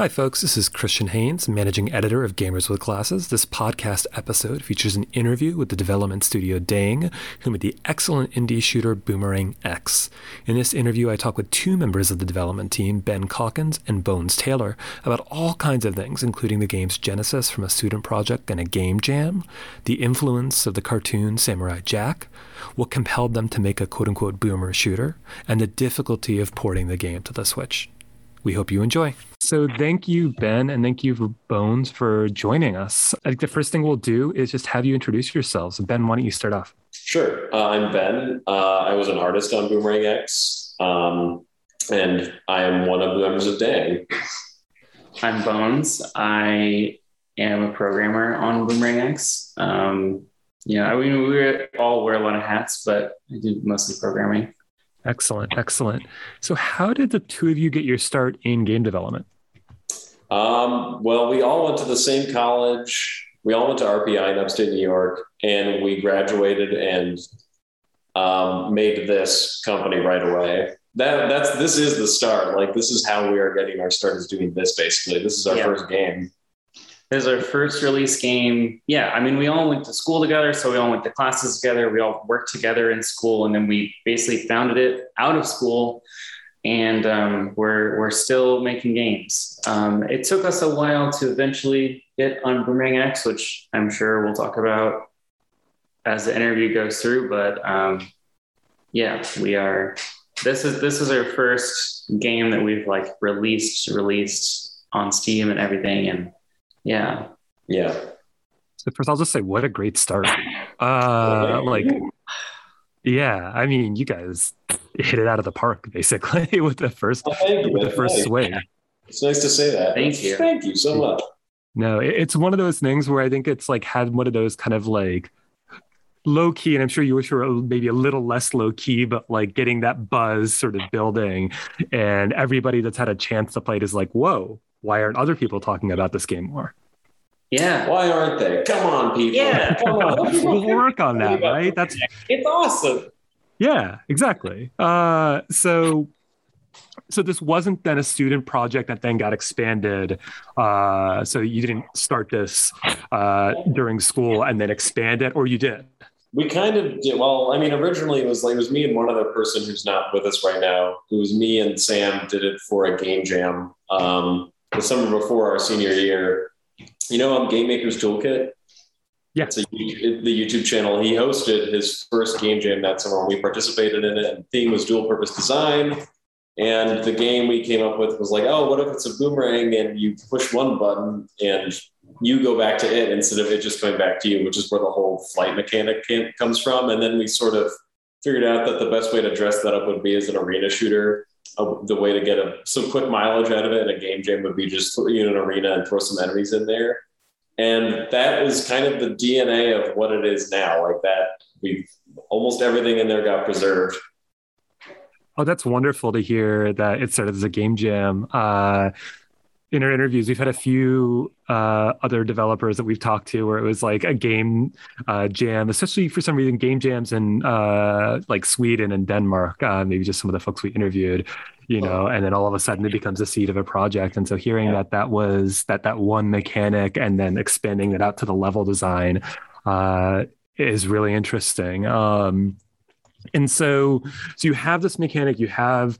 Hi, folks. This is Christian Haynes, managing editor of Gamers with Glasses. This podcast episode features an interview with the development studio Dang, who made the excellent indie shooter Boomerang X. In this interview, I talk with two members of the development team, Ben Calkins and Bones Taylor, about all kinds of things, including the game's genesis from a student project and a game jam, the influence of the cartoon Samurai Jack, what compelled them to make a quote unquote boomer shooter, and the difficulty of porting the game to the Switch we hope you enjoy. So, thank you, Ben, and thank you, Bones, for joining us. I think the first thing we'll do is just have you introduce yourselves. Ben, why don't you start off? Sure. Uh, I'm Ben. Uh, I was an artist on Boomerang X, um, and I am one of the members of Dang. I'm Bones. I am a programmer on Boomerang X. Um, yeah, I mean, we all wear a lot of hats, but I do mostly programming. Excellent, excellent. So, how did the two of you get your start in game development? Um, well, we all went to the same college. We all went to RPI in upstate New York, and we graduated and um, made this company right away. That that's this is the start. Like this is how we are getting our start is doing this. Basically, this is our yeah. first game. It was our first release game. Yeah, I mean, we all went to school together, so we all went to classes together. We all worked together in school, and then we basically founded it out of school. And um, we're we're still making games. Um, it took us a while to eventually get on Boomerang X, which I'm sure we'll talk about as the interview goes through. But um, yeah, we are. This is this is our first game that we've like released released on Steam and everything, and yeah. Yeah. So first, I'll just say, what a great start. Uh, like, yeah, I mean, you guys hit it out of the park basically with the first oh, with the first swing. It's nice to say that. Thank you. Thank you so much. No, it's one of those things where I think it's like had one of those kind of like low key, and I'm sure you wish you were maybe a little less low key, but like getting that buzz sort of building, and everybody that's had a chance to play it is like, whoa, why aren't other people talking about this game more? Yeah. Why aren't they? Come on, people. Yeah. Come on. we'll work on that, right? That's it's awesome. Yeah, exactly. Uh, so so this wasn't then a student project that then got expanded. Uh, so you didn't start this uh, during school and then expand it, or you did? We kind of did. Well, I mean, originally it was like it was me and one other person who's not with us right now. It was me and Sam did it for a game jam um, the summer before our senior year. You know, um, Game Maker's Toolkit. Yeah, it's a, the YouTube channel. He hosted his first game jam that summer. We participated in it. And the theme was dual purpose design. And the game we came up with was like, oh, what if it's a boomerang and you push one button and you go back to it instead of it just coming back to you, which is where the whole flight mechanic comes from. And then we sort of figured out that the best way to dress that up would be as an arena shooter. Uh, the way to get a, some quick mileage out of it in a game jam would be just put you in an arena and throw some enemies in there. And that was kind of the DNA of what it is now. Like that, we almost everything in there got preserved. Oh, that's wonderful to hear that it started as a game jam. Uh, in our interviews, we've had a few uh, other developers that we've talked to where it was like a game uh, jam, especially for some reason, game jams in uh, like Sweden and Denmark, uh, maybe just some of the folks we interviewed, you know, and then all of a sudden it becomes a seed of a project. And so hearing yeah. that that was that that one mechanic and then expanding it out to the level design uh, is really interesting. Um, and so, so you have this mechanic, you have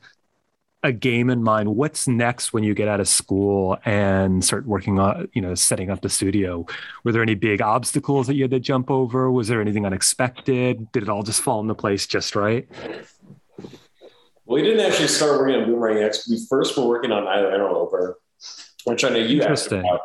a game in mind what's next when you get out of school and start working on you know setting up the studio? Were there any big obstacles that you had to jump over? Was there anything unexpected? Did it all just fall into place just right? Well we didn't actually start working on boomerang x. We first were working on IO Interloper which i know you asked about.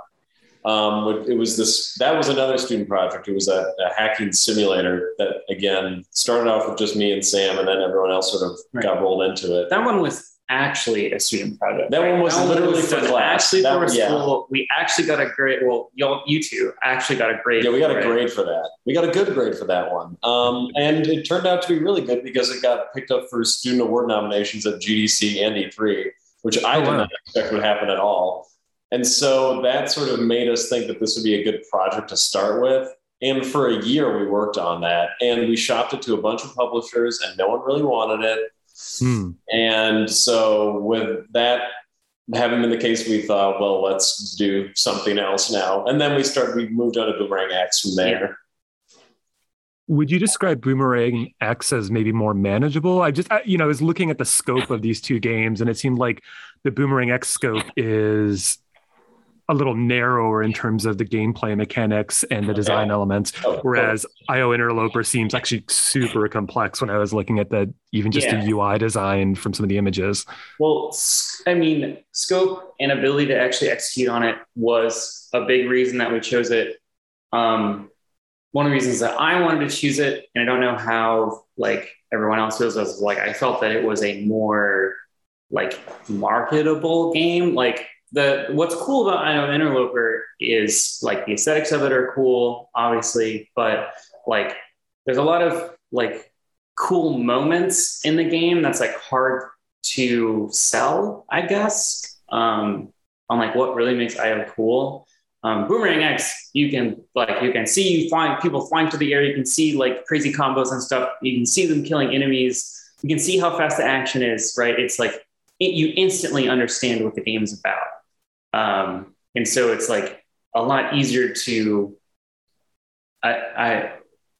Um, it was this that was another student project. It was a, a, hacking simulator that again started off with just me and sam and then everyone else sort of right. got rolled into it. That one was actually a student project. That right? one was that literally was for class. Actually, that, for school, yeah. we actually got a grade. Well, y'all, you two actually got a grade. Yeah, we got a grade for that. We got a good grade for that one, um, and it turned out to be really good because it got picked up for student award nominations at GDC and E3, which I oh, did wow. not expect would happen at all. And so that sort of made us think that this would be a good project to start with. And for a year, we worked on that, and we shopped it to a bunch of publishers, and no one really wanted it. Hmm. And so with that having been the case, we thought, well, let's do something else now. And then we start. we moved on to Boomerang X from there. Would you describe Boomerang X as maybe more manageable? I just, I, you know, I was looking at the scope of these two games, and it seemed like the Boomerang X scope is a little narrower in terms of the gameplay mechanics and the design elements, Oh, whereas IO Interloper seems actually super complex when I was looking at the even just Yeah. the UI design from some of the images. Well, I mean, scope and ability to actually execute on it was a big reason that we chose it. Um, one of the reasons that I wanted to choose it, and I don't know how like everyone else feels, was like I felt that it was a more like marketable game. Like the what's cool about IO Interloper is like the aesthetics of it are cool, obviously, but like there's a lot of like cool moments in the game that's like hard to sell, I guess, um, on like what really makes IO cool. Um, Boomerang X, you can like you can see you flying people flying to the air. You can see like crazy combos and stuff. You can see them killing enemies. You can see how fast the action is. Right? It's like it, you instantly understand what the game is about, um, and so it's like a lot easier to. I, I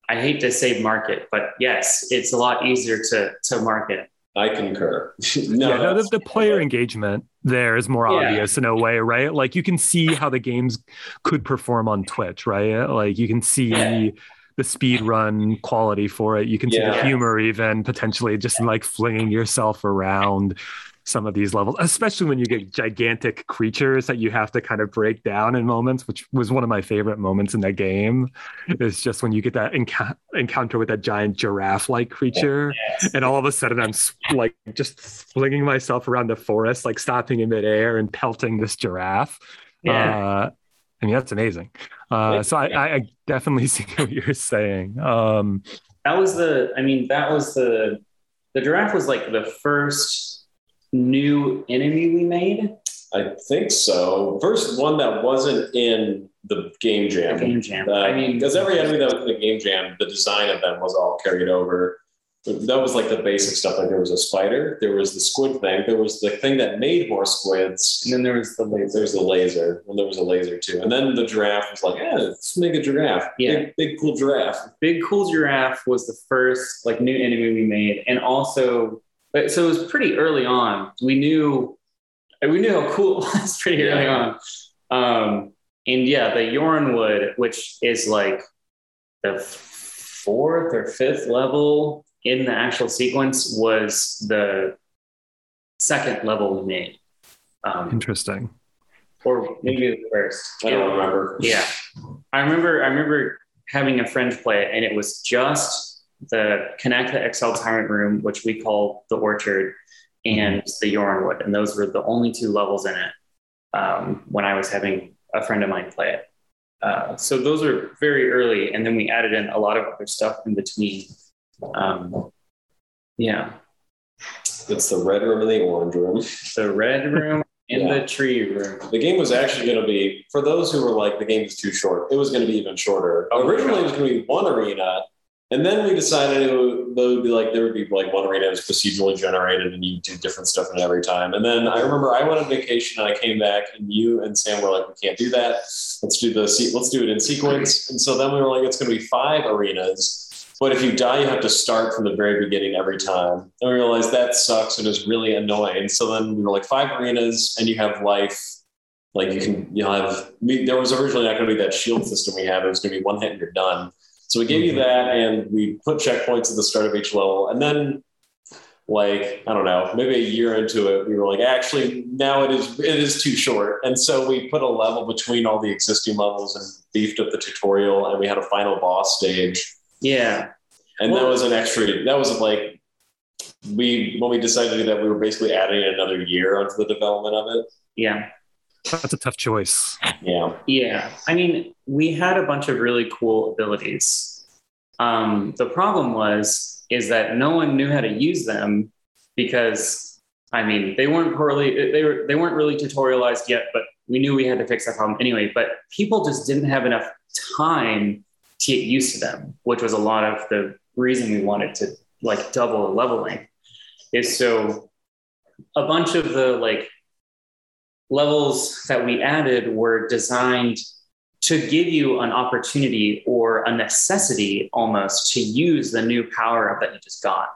I hate to say market, but yes, it's a lot easier to to market. I concur. no, yeah, no, the, the player engagement there is more Yeah. obvious in a way, right? Like you can see how the games could perform on Twitch, right? Like you can see Yeah. the speed run quality for it. You can see the humor even potentially just in like flinging yourself around some of these levels, especially when you get gigantic creatures that you have to kind of break down in moments, which was one of my favorite moments in that game. Is just when you get that encounter with that giant giraffe-like creature and all of a sudden I'm like just flinging myself around the forest, like stopping in midair and pelting this giraffe. Yeah. Uh, I mean, that's amazing. Uh, so I, I, I definitely see what you're saying. Um, that was the i mean that was the the giraffe was like the first new enemy we made I think so. First one that wasn't in the game the jam. game jam Uh, i mean because every enemy that was in the game jam, the design of them was all carried over. That was like the basic stuff. Like there was a spider, there was the squid thing, there was the thing that made more squids. and then there was the laser There was the laser, and there was a laser too. And then the giraffe was like, yeah, let's make a giraffe. Yeah. Big, big cool giraffe. big cool giraffe was the first like new enemy we made and also but- so it was pretty early on we knew we knew how cool it was pretty early Yeah. on um and yeah the Yornwood which is like the fourth or fifth level in the actual sequence was the second level we made um, interesting. or maybe the first I don't remember. yeah. I remember I remember having a friend play it and it was just the Connect the Excel Tyrant Room, which we call the Orchard, and the Yornwood. And those were the only two levels in it um, when I was having a friend of mine play it. Uh, so those are very early. And then we added in a lot of other stuff in between. Um, yeah. It's the red room and the orange room. The red room and Yeah. the tree room. The game was actually going to be, for those who were like, the game is too short, it was going to be even shorter. Oh, Originally, it was going to be one arena. And then we decided it would, would be like, there would be like one arena that was procedurally generated and you do different stuff in every time. And then I remember I went on vacation and I came back and you and Sam were like, we can't do that. Let's do the, let's do it in sequence. And so then we were like, it's going to be five arenas. But if you die, you have to start from the very beginning every time. And we realized that sucks and is really annoying. So then we were like five arenas and you have life. Like you can, you'll have, we, there was originally not going to be that shield system we have. It was going to be one hit and you're done. So we gave you mm-hmm. that and we put checkpoints at the start of each level. And then like, I don't know, maybe a year into it, we were like, actually, now it is, it is too short. And so we put a level between all the existing levels and beefed up the tutorial and we had a final boss stage. Yeah. And that was an extra, that was like, we, when we decided to do that, we were basically adding another year onto the development of it. Yeah. That's a tough choice. Yeah. Yeah, I mean, we had a bunch of really cool abilities. Um, the problem was is that no one knew how to use them because, I mean, they weren't poorly they were they weren't really tutorialized yet. But we knew we had to fix that problem anyway. But people just didn't have enough time to get used to them, which was a lot of the reason we wanted to like double the leveling. Is so a bunch of the like levels that we added were designed to give you an opportunity or a necessity almost to use the new power up that you just got.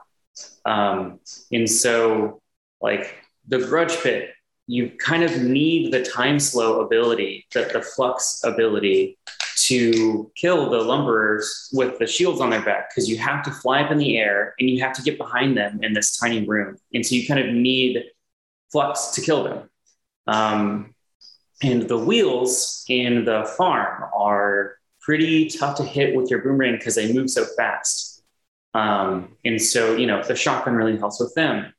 Um, and so, like the grudge pit, you kind of need the time slow ability, that the flux ability to kill the lumberers with the shields on their back because you have to fly up in the air and you have to get behind them in this tiny room. And so you kind of need flux to kill them. Um, and the wheels in the farm are pretty tough to hit with your boomerang because they move so fast. Um, and so, you know, the shotgun really helps with them.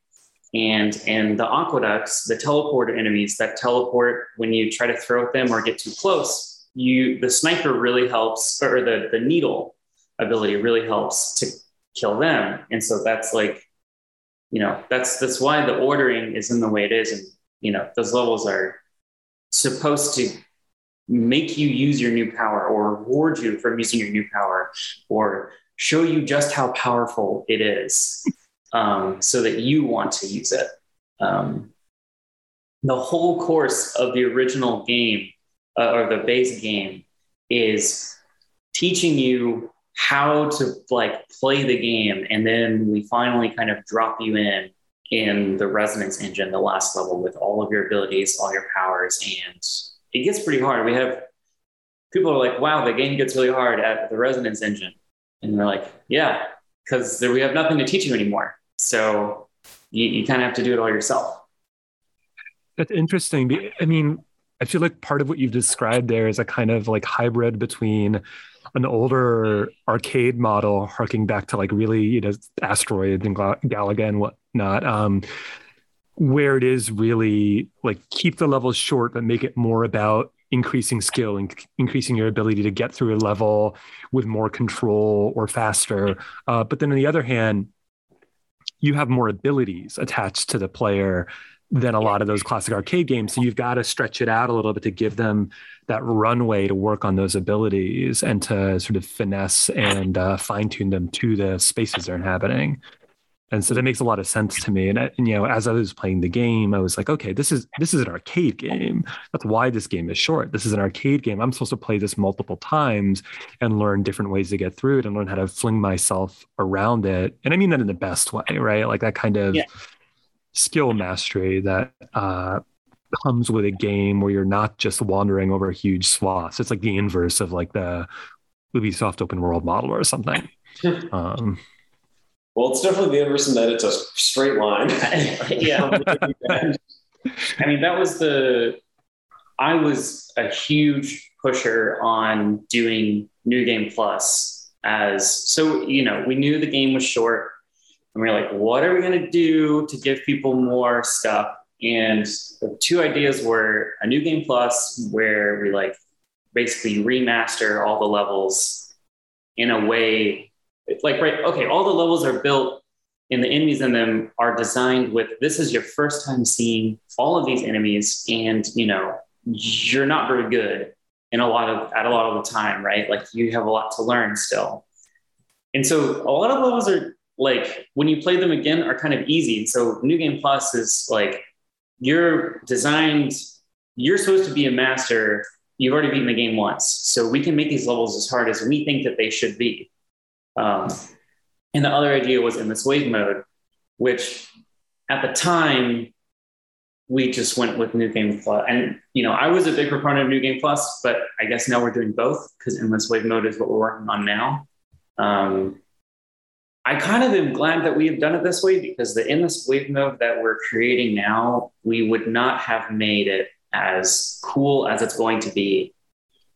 And and the aqueducts, the teleporter enemies that teleport when you try to throw at them or get too close, you the sniper really helps, or the the needle ability really helps to kill them. And so that's like, you know, that's that's why the ordering is in the way it is. And you know, those levels are supposed to make you use your new power or reward you for using your new power or show you just how powerful it is um, so that you want to use it. Um, the whole course of the original game uh, or the base game is teaching you how to like play the game and then we finally kind of drop you in in the resonance engine, the last level, with all of your abilities, all your powers. And it gets pretty hard. We have people are like, wow, the game gets really hard at the resonance engine. And they're like, yeah, because we have nothing to teach you anymore. So you, you kind of have to do it all yourself. That's interesting. I mean, I feel like part of what you've described there is a kind of like hybrid between an older arcade model, harking back to like really, you know, asteroids and Galaga and whatnot, um, where it is really like keep the levels short, but make it more about increasing skill and increasing your ability to get through a level with more control or faster. Uh, but then on the other hand, you have more abilities attached to the player than a lot of those classic arcade games. So you've got to stretch it out a little bit to give them that runway to work on those abilities and to sort of finesse and uh, fine tune them to the spaces they're inhabiting. And so that makes a lot of sense to me. And, and, you know, as I was playing the game, I was like, okay, this is this is an arcade game. That's why this game is short. This is an arcade game. I'm supposed to play this multiple times and learn different ways to get through it and learn how to fling myself around it. And I mean that in the best way, right? Like that kind of yeah skill mastery that uh, comes with a game where you're not just wandering over huge swaths. It's like the inverse of like the Ubisoft open world model or something. um, well, it's definitely the inverse in that it's a straight line. yeah. I mean, that was the, I was a huge pusher on doing New Game Plus as, so, you know, we knew the game was short and we are like, what are we going to do to give people more stuff? And the two ideas were a new game plus, where we like basically remaster all the levels in a way like, right, okay, all the levels are built and the enemies in them are designed with this is your first time seeing all of these enemies and you know you're not very good in a lot of at a lot of the time right like you have a lot to learn still and so a lot of levels are like when you play them again are kind of easy. So New Game Plus is like you're designed, you're supposed to be a master. You've already beaten the game once. So we can make these levels as hard as we think that they should be. Um, and the other idea was in this wave mode, which at the time we just went with New Game Plus. And you know, I was a big proponent of New Game Plus, but I guess now we're doing both because endless wave mode is what we're working on now. Um, I kind of am glad that we have done it this way because the endless wave mode that we're creating now, we would not have made it as cool as it's going to be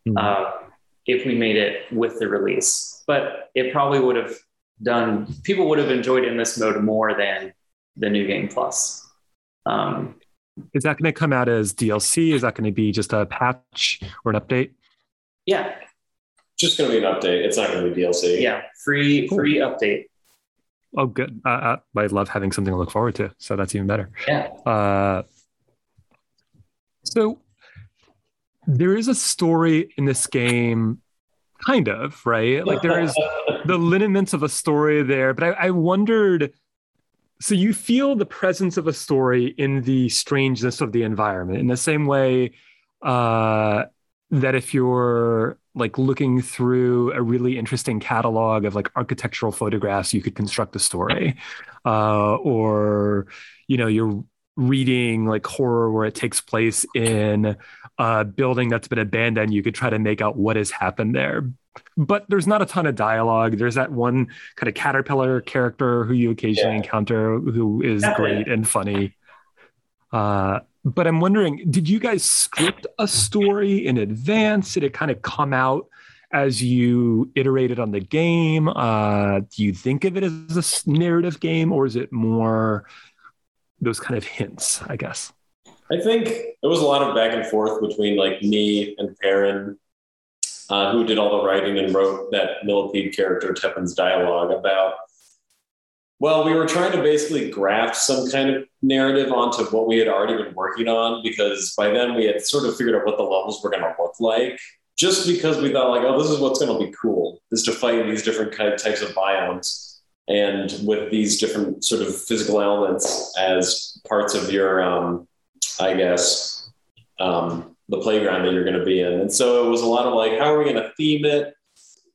mm-hmm. uh, if we made it with the release. But it probably would have done, people would have enjoyed in this mode more than the new game plus. Um, is that going to come out as DLC? Is that going to be just a patch or an update? Yeah. Just going to be an update. It's not going to be DLC. Yeah, free cool. free update. Oh, good. Uh, I love having something to look forward to. So that's even better. Yeah. Uh, so there is a story in this game, kind of, right? Like there is the lineaments of a story there, but I, I wondered so you feel the presence of a story in the strangeness of the environment in the same way uh, that if you're like looking through a really interesting catalog of like architectural photographs you could construct a story. Uh, or you know you're reading like horror where it takes place in a building that's been abandoned you could try to make out what has happened there. But there's not a ton of dialogue. There's that one kind of caterpillar character who you occasionally yeah. encounter who is great and funny. Uh, but I'm wondering, did you guys script a story in advance? Did it kind of come out as you iterated on the game? Uh, do you think of it as a narrative game, or is it more those kind of hints? I guess. I think there was a lot of back and forth between like me and Perrin, uh, who did all the writing and wrote that millipede character Tepin's dialogue about well, we were trying to basically graft some kind of narrative onto what we had already been working on because by then we had sort of figured out what the levels were going to look like. Just because we thought, like, oh, this is what's going to be cool, is to fight these different kind of types of biomes and with these different sort of physical elements as parts of your, um, I guess, um, the playground that you're going to be in. And so it was a lot of like, how are we going to theme it?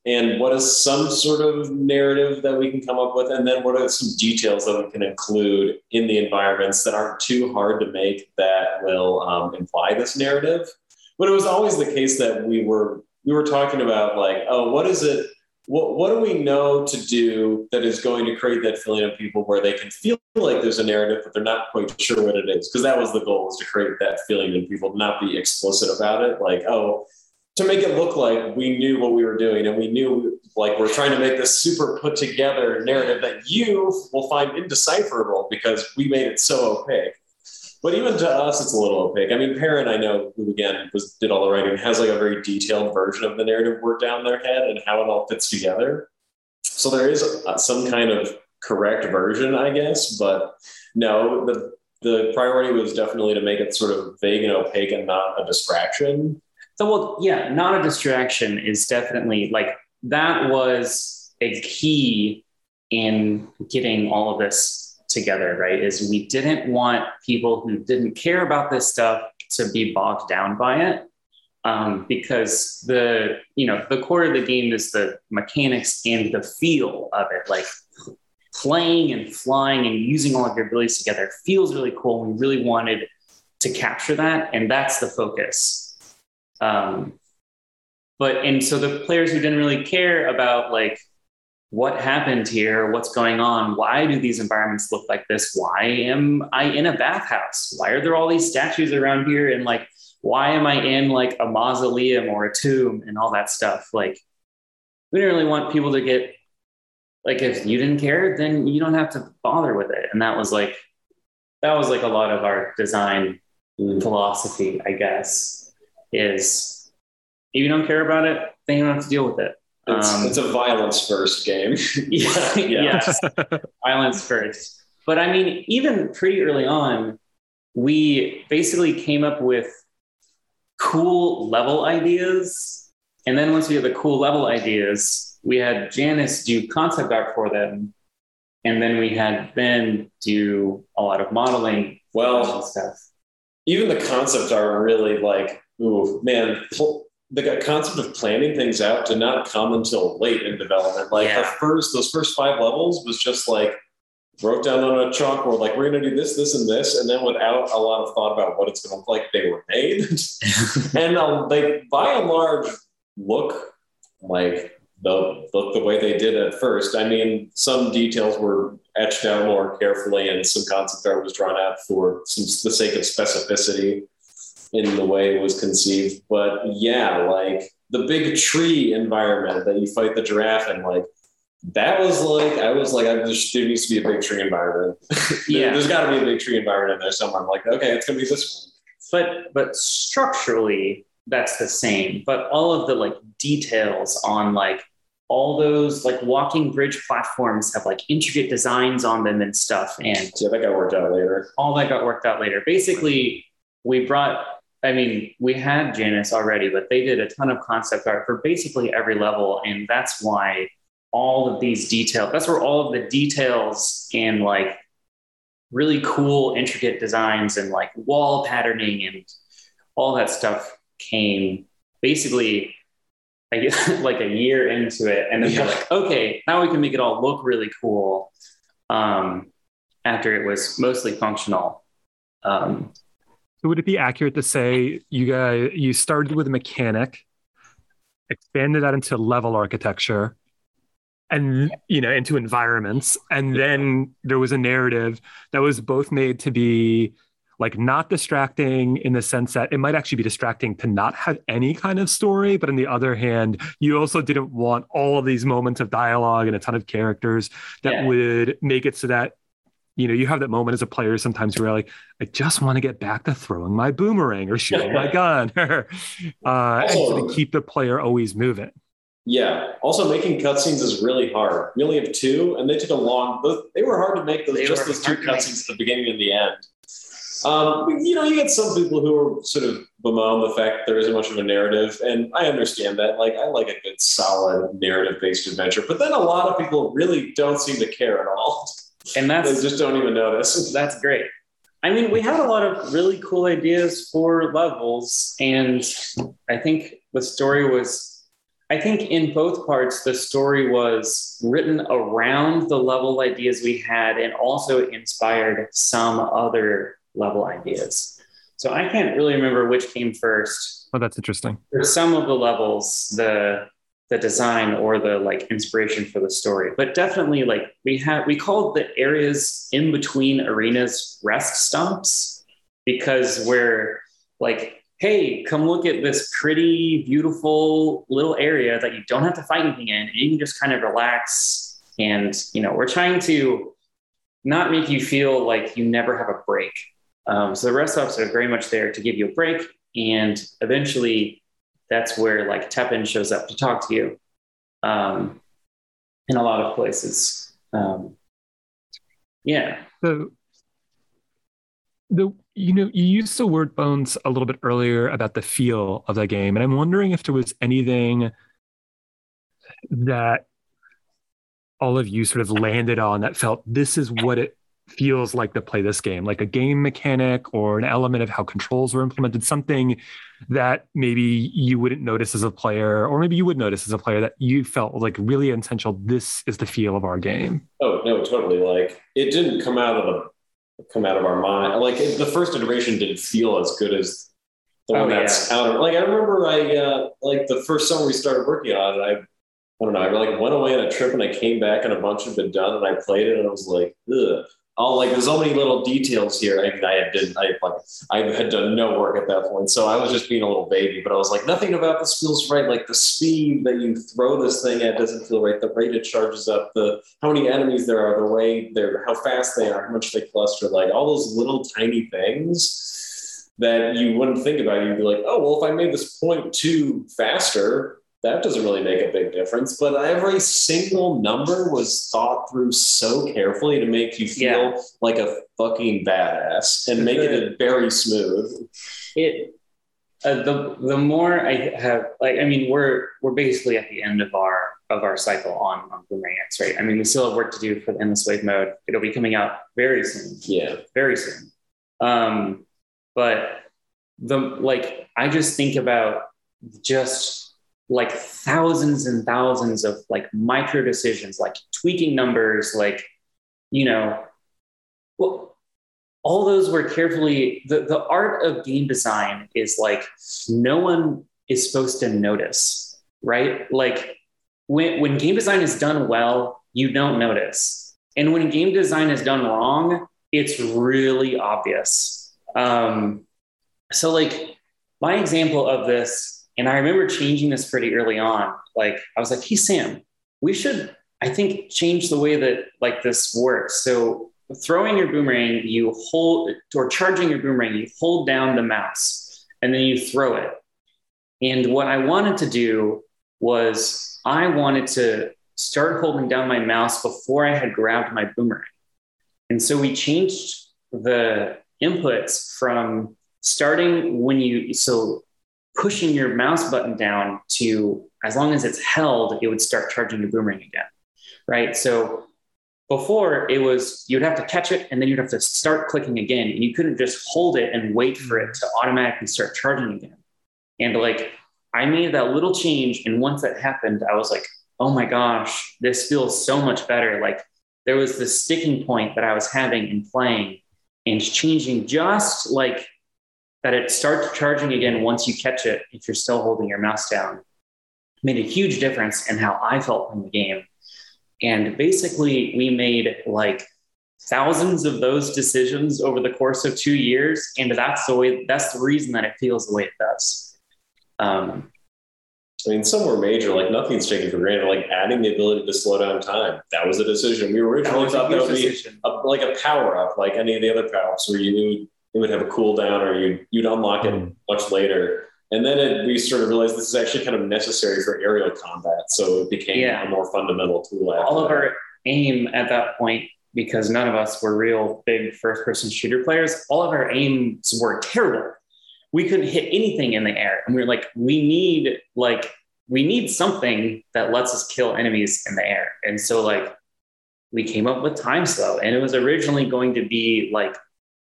And what is some sort of narrative that we can come up with? And then what are some details that we can include in the environments that aren't too hard to make that will um, imply this narrative? But it was always the case that we were we were talking about like oh what is it what, what do we know to do that is going to create that feeling of people where they can feel like there's a narrative but they're not quite sure what it is? Because that was the goal was to create that feeling in people not be explicit about it like oh to make it look like we knew what we were doing and we knew like we're trying to make this super put together narrative that you will find indecipherable because we made it so opaque. But even to us it's a little opaque. I mean Perrin i know who again was did all the writing has like a very detailed version of the narrative worked down in their head and how it all fits together. So there is a, some kind of correct version i guess but no the the priority was definitely to make it sort of vague and opaque and not a distraction so, well, yeah, not a distraction is definitely like that was a key in getting all of this together, right? Is we didn't want people who didn't care about this stuff to be bogged down by it. Um, because the you know the core of the game is the mechanics and the feel of it like playing and flying and using all of your abilities together feels really cool we really wanted to capture that and that's the focus um, but and so the players who didn't really care about like what happened here, what's going on, why do these environments look like this? Why am I in a bathhouse? Why are there all these statues around here? And like, why am I in like a mausoleum or a tomb and all that stuff? Like, we didn't really want people to get like if you didn't care, then you don't have to bother with it. And that was like that was like a lot of our design philosophy, I guess is if you don't care about it, then you don't have to deal with it. It's, um, it's a violence first game. yeah, yes, violence first. But I mean, even pretty early on, we basically came up with cool level ideas. And then once we had the cool level ideas, we had Janice do concept art for them. And then we had Ben do a lot of modeling. Well, stuff. Even the concept art really like Ooh, man, the concept of planning things out did not come until late in development. Like yeah. the first, those first five levels was just like wrote down on a chalkboard, like we're going to do this, this, and this, and then without a lot of thought about what it's going to look like, they were made, and um, they by and large look like the look the way they did at first. I mean, some details were etched out more carefully, and some concept art was drawn out for some the sake of specificity in the way it was conceived. But yeah, like the big tree environment that you fight the giraffe in, like that was like I was like, I just there needs to be a big tree environment. yeah, there's got to be a big tree environment in there somewhere. I'm like, okay, it's gonna be this one. But but structurally, that's the same. But all of the like details on like all those like walking bridge platforms have like intricate designs on them and stuff. And yeah, that got worked out later. All that got worked out later. Basically, we brought I mean, we had Janice already, but they did a ton of concept art for basically every level. And that's why all of these details, that's where all of the details and like really cool, intricate designs and like wall patterning and all that stuff came basically I guess like a year into it. And then yeah. like, okay, now we can make it all look really cool. Um, after it was mostly functional. Um, so would it be accurate to say you guys you started with a mechanic, expanded that into level architecture, and you know into environments, and then there was a narrative that was both made to be like not distracting in the sense that it might actually be distracting to not have any kind of story but on the other hand you also didn't want all of these moments of dialogue and a ton of characters that yeah. would make it so that you know, you have that moment as a player sometimes where you're like, I just want to get back to throwing my boomerang or shooting my gun, uh, also, and to keep the player always moving. Yeah. Also, making cutscenes is really hard. We only have two, and they took a long. They were hard to make. Those, just those two cutscenes at the beginning and the end. Um, you know, you get some people who are sort of bemoan the fact that there isn't much of a narrative, and I understand that. Like, I like a good, solid narrative-based adventure, but then a lot of people really don't seem to care at all. and that's they just don't even notice. That's great. I mean, we had a lot of really cool ideas for levels, and I think the story was. I think in both parts, the story was written around the level ideas we had and also inspired some other level ideas. So I can't really remember which came first. Oh, that's interesting. For some of the levels, the the design or the like inspiration for the story. But definitely like we had we called the areas in between arenas rest stops because we're like hey come look at this pretty beautiful little area that you don't have to fight anything in and you can just kind of relax. And you know we're trying to not make you feel like you never have a break. Um, so the rest stops are very much there to give you a break and eventually that's where like Teppan shows up to talk to you um, in a lot of places. Um, yeah. So the you know you used the word bones a little bit earlier about the feel of the game, and I'm wondering if there was anything that all of you sort of landed on that felt this is what it feels like to play this game, like a game mechanic or an element of how controls were implemented, something that maybe you wouldn't notice as a player, or maybe you would notice as a player that you felt like really intentional. This is the feel of our game. Oh no, totally. Like it didn't come out of the come out of our mind. Like it, the first iteration didn't feel as good as the one oh, that's yeah. out. Like I remember, I uh, like the first summer we started working on it. I I don't know. I like went away on a trip and I came back and a bunch had been done and I played it and I was like, ugh all like there's so many little details here. I, mean, I did I like I had done no work at that point, so I was just being a little baby. But I was like, nothing about this feels right. Like the speed that you throw this thing at doesn't feel right. The rate it charges up, the how many enemies there are, the way they're, how fast they are, how much they cluster, like all those little tiny things that you wouldn't think about. You'd be like, oh well, if I made this point two faster, that doesn't really make a big difference. But every single number was thought through so carefully to make you feel yeah. like a fucking badass and make it very smooth. It uh, the the more I have like I mean we're we're basically at the end of our of our cycle on on Boomerang X right. I mean we still have work to do for the endless wave mode. It'll be coming out very soon. Yeah, very soon. Um, but the like I just think about just like thousands and thousands of like micro decisions, like tweaking numbers, like, you know, well, all those were carefully, the, the art of game design is like no one is supposed to notice, right? Like when, when game design is done well, you don't notice. And when game design is done wrong, it's really obvious. Um, so, like, my example of this and I remember changing this pretty early on. Like I was like, hey Sam, we should, I think, change the way that like this works. So throwing your boomerang, you hold or charging your boomerang, you hold down the mouse and then you throw it. And what I wanted to do was I wanted to start holding down my mouse before I had grabbed my boomerang. And so we changed the inputs from starting when you so pushing your mouse button down to as long as it's held, it would start charging the boomerang again. Right. So before it was you'd have to catch it and then you'd have to start clicking again and you couldn't just hold it and wait for it mm-hmm. to automatically start charging again and like i made that little change and once that happened i was like oh my gosh this feels so much better like there was this sticking point that i was having in playing and changing just like that it starts charging again once you catch it if you're still holding your mouse down made a huge difference in how i felt in the game and basically, we made like thousands of those decisions over the course of two years. And that's the way, that's the reason that it feels the way it does. Um, I mean, some were major, like nothing's taken for granted. Like adding the ability to slow down time, that was a decision. We originally thought that would be a, like a power up, like any of the other power ups, where you it would have a cooldown or you'd, you'd unlock it mm. much later. And then it, we sort of realized this is actually kind of necessary for aerial combat. So it became yeah. a more fundamental tool. All of our aim at that point, because none of us were real big first person shooter players, all of our aims were terrible. We couldn't hit anything in the air. And we were like, we need like, we need something that lets us kill enemies in the air. And so like we came up with time slow and it was originally going to be like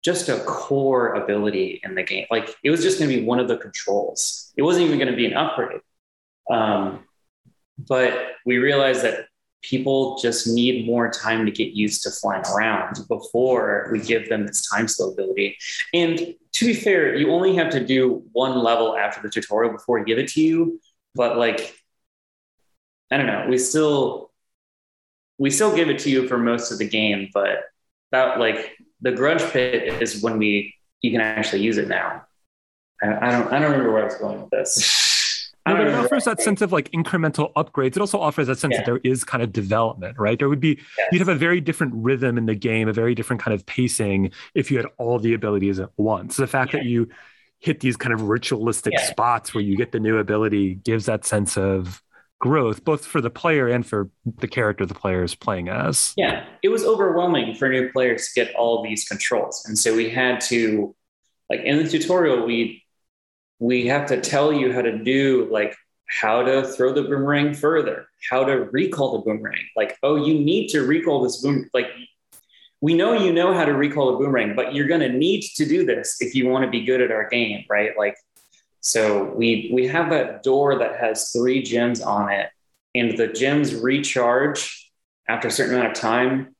just a core ability in the game. Like it was just going to be one of the controls. It wasn't even going to be an upgrade. Um, but we realized that people just need more time to get used to flying around before we give them this time slow ability. And to be fair, you only have to do one level after the tutorial before we give it to you. But like, I don't know, we still we still give it to you for most of the game, but that like the grudge pit is when we you can actually use it now. I, I don't I don't remember where I was going with this. No, but it offers that sense of like incremental upgrades. It also offers that sense yeah. that there is kind of development, right? There would be yes. you'd have a very different rhythm in the game, a very different kind of pacing if you had all the abilities at once. The fact yeah. that you hit these kind of ritualistic yeah. spots where you get the new ability gives that sense of growth, both for the player and for the character the player is playing as. Yeah, it was overwhelming for new players to get all these controls, and so we had to, like in the tutorial, we we have to tell you how to do like how to throw the boomerang further, how to recall the boomerang. Like, oh, you need to recall this boom. Like, we know you know how to recall a boomerang, but you're going to need to do this if you want to be good at our game, right? Like, so we we have that door that has three gems on it, and the gems recharge after a certain amount of time.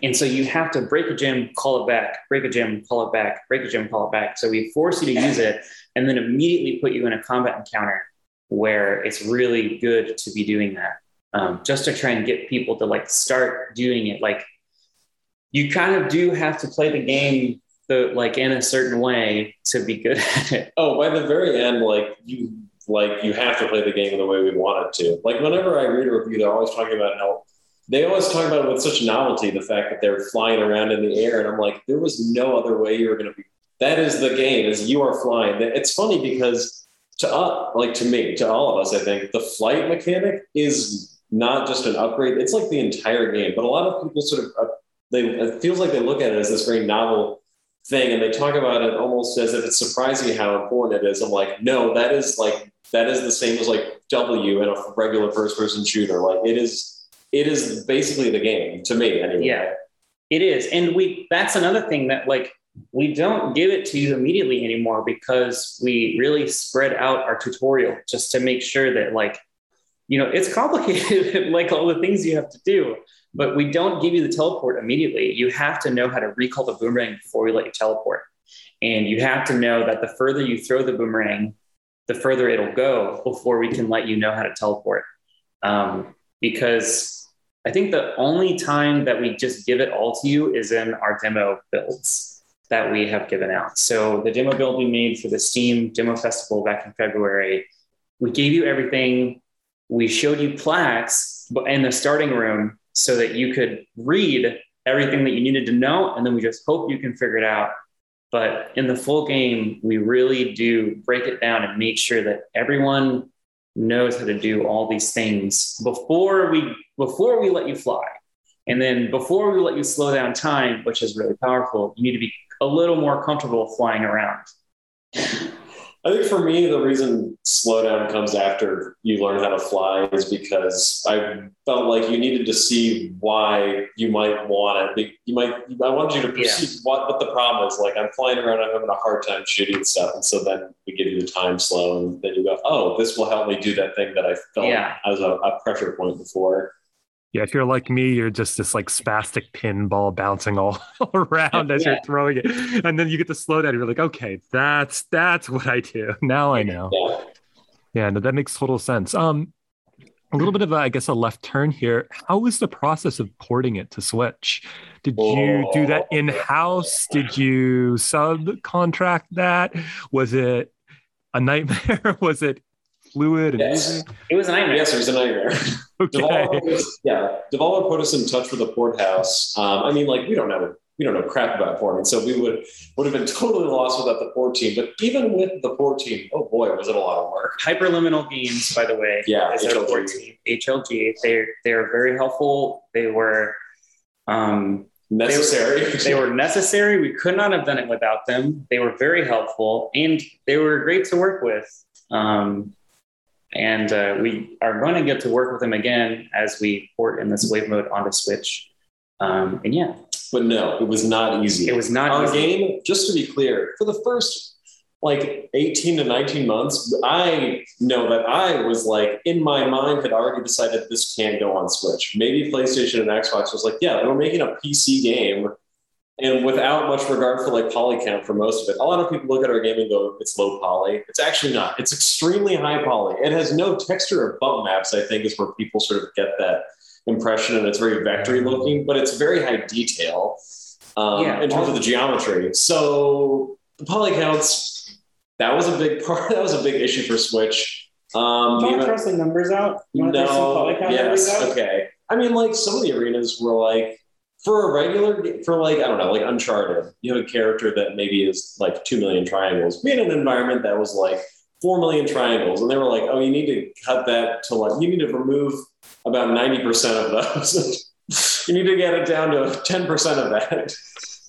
And so you have to break a gem, call it back, break a gem, call it back, break a gem, call it back. So we force you to use it and then immediately put you in a combat encounter where it's really good to be doing that. Um, just to try and get people to like start doing it. Like you kind of do have to play the game the like in a certain way to be good at it. Oh, by the very end, like you like you have to play the game the way we want it to. Like whenever I read a review, they're always talking about how they always talk about it with such novelty, the fact that they're flying around in the air. And I'm like, there was no other way you were gonna be that is the game, is you are flying. It's funny because to us, like to me, to all of us, I think the flight mechanic is not just an upgrade. It's like the entire game. But a lot of people sort of uh, they it feels like they look at it as this very novel thing and they talk about it almost as if it's surprising how important it is. I'm like, no, that is like that is the same as like W in a regular first person shooter. Like it is it is basically the game to me anyway. Yeah. It is. And we that's another thing that like we don't give it to you immediately anymore because we really spread out our tutorial just to make sure that like you know it's complicated like all the things you have to do but we don't give you the teleport immediately. You have to know how to recall the boomerang before we let you teleport. And you have to know that the further you throw the boomerang, the further it'll go before we can let you know how to teleport. Um, because I think the only time that we just give it all to you is in our demo builds that we have given out. So the demo build we made for the Steam Demo Festival back in February, we gave you everything. We showed you plaques in the starting room so that you could read everything that you needed to know. And then we just hope you can figure it out. But in the full game, we really do break it down and make sure that everyone knows how to do all these things before we before we let you fly. And then before we let you slow down time, which is really powerful, you need to be a little more comfortable flying around. I think for me, the reason slowdown comes after you learn how to fly is because I felt like you needed to see why you might want it. You might, I wanted you to perceive what, what the problem is. Like I'm flying around, I'm having a hard time shooting stuff. And so then we give you the time slow and then you go, oh, this will help me do that thing that I felt Yeah. as a, a pressure point before. Yeah, if you're like me, you're just this like spastic pinball bouncing all around as Yeah. you're throwing it, and then you get to slow down. You're like, okay, that's that's what I do. Now I know. Yeah. Yeah, no, that makes total sense. Um, a little bit of a, I guess, a left turn here. How was the process of porting it to Switch? Did you do that in house? Did you subcontract that? Was it a nightmare? was it fluid and Yes. easy? It was a nightmare. Yes, it was a nightmare. Okay. Devolver was, yeah, Devolver put us in touch with the port house. Um, I mean, like we don't know we don't know crap about porting, so we would would have been totally lost without the port team. But even with the port team, oh boy, was it a lot of work. Hyperliminal Games, by the way, Yeah, is their HLG. support team. HLG. They're they're very helpful. They were um, Necessary. they were necessary. We could not have done it without them. They were very helpful and they were great to work with. Um, and uh, we are going to get to work with them again as we port in this wave mode onto Switch. Um, and yeah, but no, it was not easy. it was not Our easy. game, just to be clear, for the first like 18 to 19 months, I know that I was like, in my mind, had already decided this can't go on Switch. Maybe PlayStation and Xbox was like, yeah, we're making a PC game. And without much regard for like poly count for most of it, a lot of people look at our game and go, it's low poly. It's actually not. It's extremely high poly. It has no texture or bump maps, I think, is where people sort of get that impression. And it's very vectory looking, but it's very high detail um, Yeah. in terms of the geometry. So the poly counts, that was a big part. That was a big issue for Switch. Um, Do you the want to throw some numbers out? You wanna throw some no, polycount yes, numbers out? okay. I mean, like some of the arenas were like for a regular, for like I don't know, like Uncharted. You have a character that maybe is like two million triangles. We had an environment that was like four million triangles, and they were like, "Oh, you need to cut that to like you need to remove about ninety percent of those. you need to get it down to ten percent of that."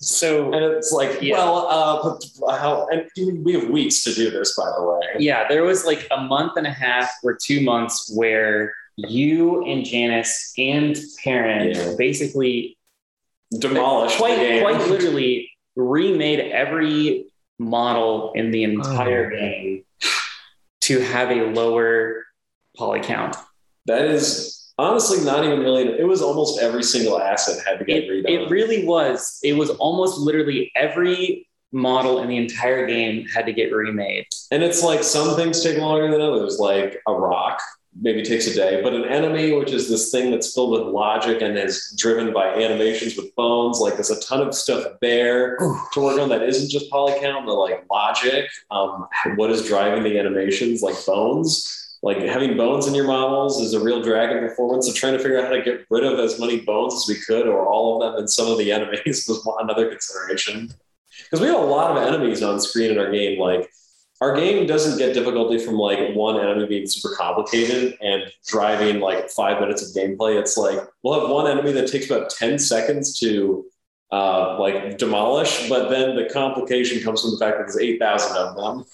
So And it's like, Yeah. well, uh, how? And we have weeks to do this, by the way. yeah, there was like a month and a half or two months where you and Janice and Perrin Yeah. basically Demolish quite the game. quite literally remade every model in the entire Oh. game to have a lower poly count. That is honestly not even really. It was almost every single asset had to get It, redone. it really was. It was almost literally every model in the entire game had to get remade. and it's like some things take longer than others. Like a rock maybe takes a day, but an enemy, which is this thing that's filled with logic and is driven by animations with bones, like there's a ton of stuff there to work on that isn't just polycount, but like logic. Um, what is driving the animations, like bones? Like having bones in your models is a real drag in performance. So trying to figure out how to get rid of as many bones as we could, or all of them, and some of the enemies was another consideration. Because we have a lot of enemies on screen in our game. Like our game doesn't get difficulty from like one enemy being super complicated and driving like five minutes of gameplay. It's like we'll have one enemy that takes about 10 seconds to uh, like demolish, but then the complication comes from the fact that there's 8,000 of them.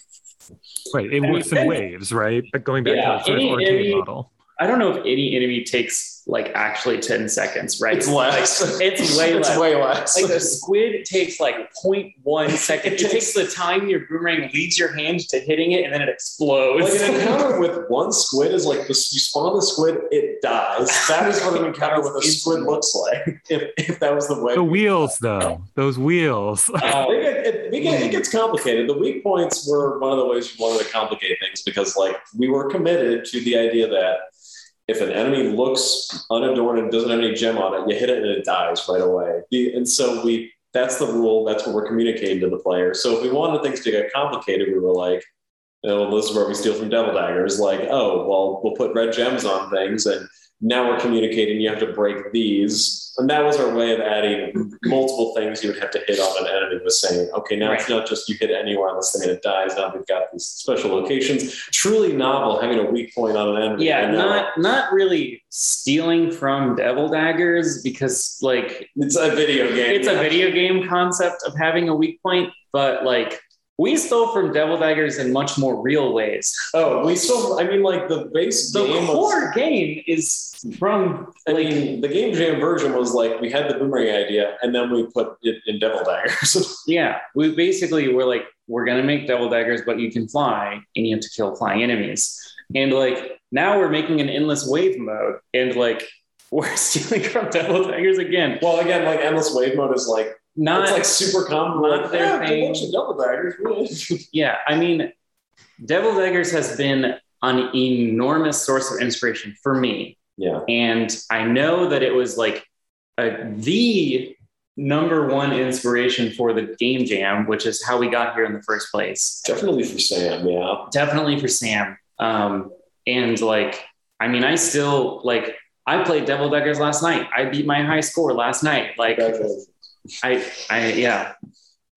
Right. It works in waves, right? But going back Yeah, to the sort of arcade model. I don't know if any enemy takes like actually 10 seconds, right? It's less. Like, it's way It's less. way less. Like the squid takes like 0.1 second. It It takes the time your boomerang leads your hand to hitting it and then it explodes. Like an encounter with one squid is like this, you spawn the squid, it dies. That is what an encounter with a squid looks like. If, if that was the way. The wheels, though, those wheels. Uh, It, get- it, it gets complicated. The weak points were one of the ways we wanted to complicate things because, like, we were committed to the idea that if an enemy looks unadorned and doesn't have any gem on it, you hit it and it dies right away. And so we that's the rule. That's what we're communicating to the player. So if we wanted things to get complicated, we were like, oh, this is where we steal from Devil Daggers. Like, oh, well, we'll put red gems on things, and now we're communicating. You have to break these, and that was our way of adding multiple things you would have to hit on an enemy. Was saying, okay, now it's not just you hit anywhere on this thing and it dies. Now we've got these special locations. Truly novel, having a weak point on an enemy. yeah, now not not really stealing from devil daggers because like it's a video game. it's a video game concept of having a weak point, but like we stole from Devil Daggers in much more real ways. Oh, we stole. I mean, like the base The game. core Was, game is from I mean, the game jam version was like we had the boomerang idea, and then we put it in Devil Daggers. yeah. We basically were like, we're gonna make Devil Daggers, but you can fly and you have to kill flying enemies. And like now we're making an endless wave mode, and like we're stealing from Devil Daggers again. well, again, like endless wave mode is like Not it's like super common. not Like, their yeah, thing. a bunch of Devil Daggers. yeah, I mean, Devil Daggers has been an enormous source of inspiration for me. yeah. And I know that it was like a, the number one inspiration for the game jam, which is how we got here in the first place. Definitely for Sam, yeah. Definitely for Sam. Um, and like, I mean, I still like, I played Devil Daggers last night. I beat my high score last night. Like. I, I, yeah.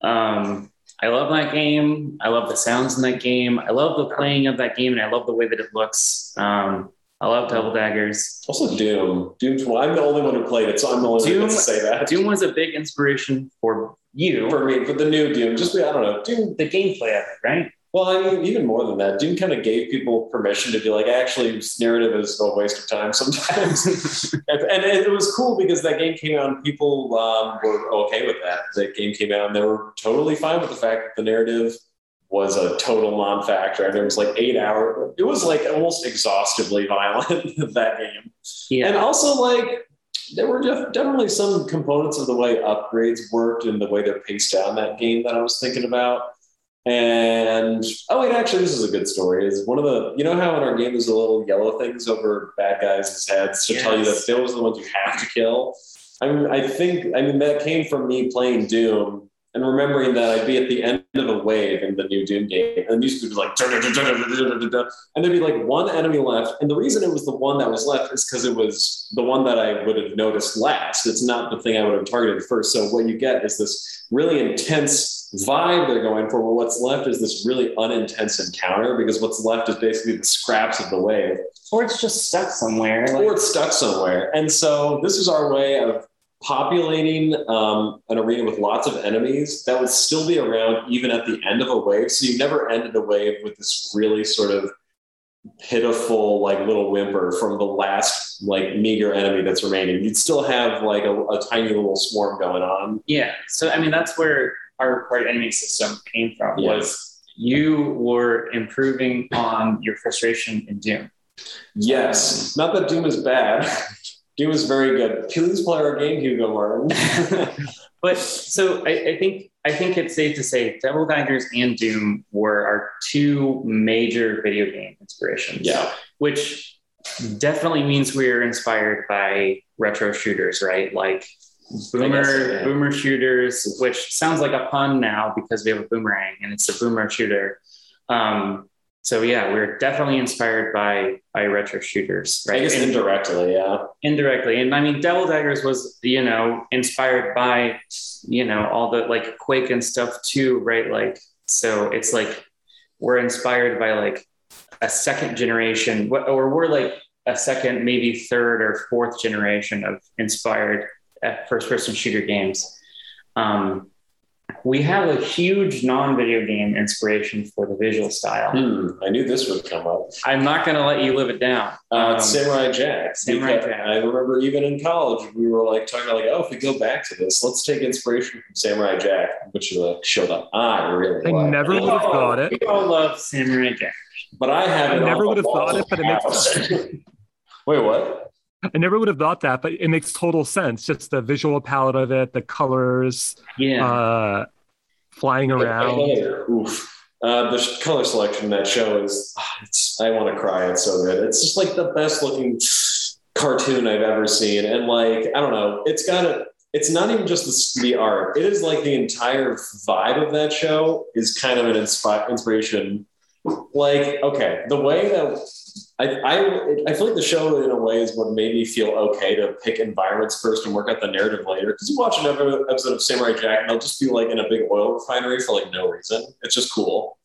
Um, I love that game. I love the sounds in that game. I love the playing of that game, and I love the way that it looks. Um, I love Devil Daggers. Also Doom. Doom's one. I'm the only one who played it, so I'm the only one Doom- gets to say that. Doom was a big inspiration for you. for me, for the new Doom, just I don't know, Doom. the gameplay of it, right? Well, I mean, even more than that, Doom kind of gave people permission to be like, actually, this narrative is a waste of time sometimes. and, and it was cool because that game came out and people um, were okay with that. That game came out and they were totally fine with the fact that the narrative was a total non-factor. And it was like eight hour. It was like almost exhaustively violent that game. And also, like, there were def- definitely some components of the way upgrades worked and the way they're paced out in that game that I was thinking about. And oh wait, actually, this is a good story. Is one of the you know how in our game there's the little yellow things over bad guys' heads to tell you that Yes. those are the ones you have to kill. I mean, I think I mean that came from me playing Doom and remembering that I'd be at the end of a wave in the new Doom game, and the music would be like, and there'd be like one enemy left. And the reason it was the one that was left is because it was the one that I would have noticed last. It's not the thing I would have targeted first. So what you get is this really intense vibe they're going for. Well, what's left is this really unintense encounter because what's left is basically the scraps of the wave Or it's just stuck somewhere. Or it's stuck somewhere. And so this is our way of populating um, an arena with lots of enemies that would still be around even at the end of a wave. So you never ended a wave with this really sort of pitiful like little whimper from the last like meager enemy that's remaining. You'd still have like a, a tiny little swarm going on. yeah. So I mean, that's where our required enemy system came from. Yeah. Was you were improving on your frustration in Doom. Yes, not that Doom is bad. Doom was very good. Please play our game, Hugo Martin. But so I, I think I think it's safe to say Devil Daggers and Doom were our two major video game inspirations. yeah. which definitely means we are inspired by retro shooters, right? Like boomer so, yeah. boomer shooters, which sounds like a pun now because we have a boomerang and it's a boomer shooter. Um, so yeah, we're definitely inspired by by retro shooters, right? I guess indirectly, yeah. indirectly. And I mean, Devil Daggers was, you know, inspired by, you know, all the like Quake and stuff too, right? Like, so it's like we're inspired by like a second generation, or we're like a second, maybe third or fourth generation of inspired first person shooter games. Um, we have a huge non video game inspiration for the visual style. Hmm, I knew this would come up. I'm not going to let you live it down. Uh, Um, Samurai Jack. Samurai Jack. I remember even in college, we were like talking about like, oh, if we go back to this, let's take inspiration from Samurai Jack, which is a show that I really I like. never would have thought it. we all love Samurai Jack. But I have I never would have thought it, but it makes of the house. Wait, what? I never would have thought that, but it makes total sense. Just the visual palette of it, the colors, Yeah. uh, flying around. Oof. Uh, the color selection in that show is, it's, I want to cry. It's so good. It's just like the best looking cartoon I've ever seen. And like, I don't know, it's got a, it's not even just the, the art. It is like the entire vibe of that show is kind of an inspi- inspiration. Like, okay, the way that I, I, I feel like the show in a way is what made me feel okay to pick environments first and work out the narrative later. Because you watch another episode of Samurai Jack and they'll just be like in a big oil refinery for like no reason. It's just cool.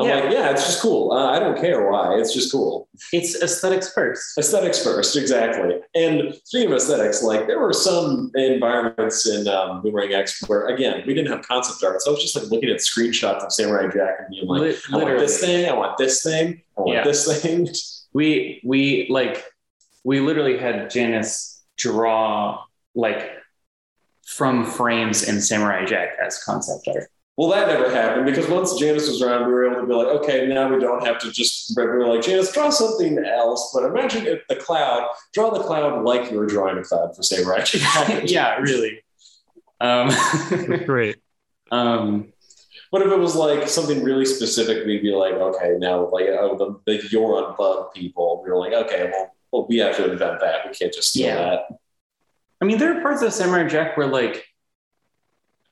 I'm Yeah. like, yeah, it's just cool. Uh, I don't care why. It's just cool. It's aesthetics first. Aesthetics first, exactly. And speaking of aesthetics, like there were some environments in um, Boomerang X where, again, we didn't have concept art. So I was just like looking at screenshots of Samurai Jack and being like, Lit- I want this thing, I want this thing, I want Yeah. this thing. we we like we literally had Janice draw like from frames in Samurai Jack as concept art. Well, that never happened because once Janice was around, we were able to be like, okay, now we don't have to just, we were like, Janice, draw something else. But imagine if the cloud, draw the cloud like you were drawing a cloud for Samurai Jack. yeah, really. Um, Great. um, But if it was like something really specific, we'd be like, okay, now like oh, the the Yoron bug people, we were like, okay, well, well, we have to invent that. We can't just steal Yeah. that. I mean, there are parts of Samurai Jack where like,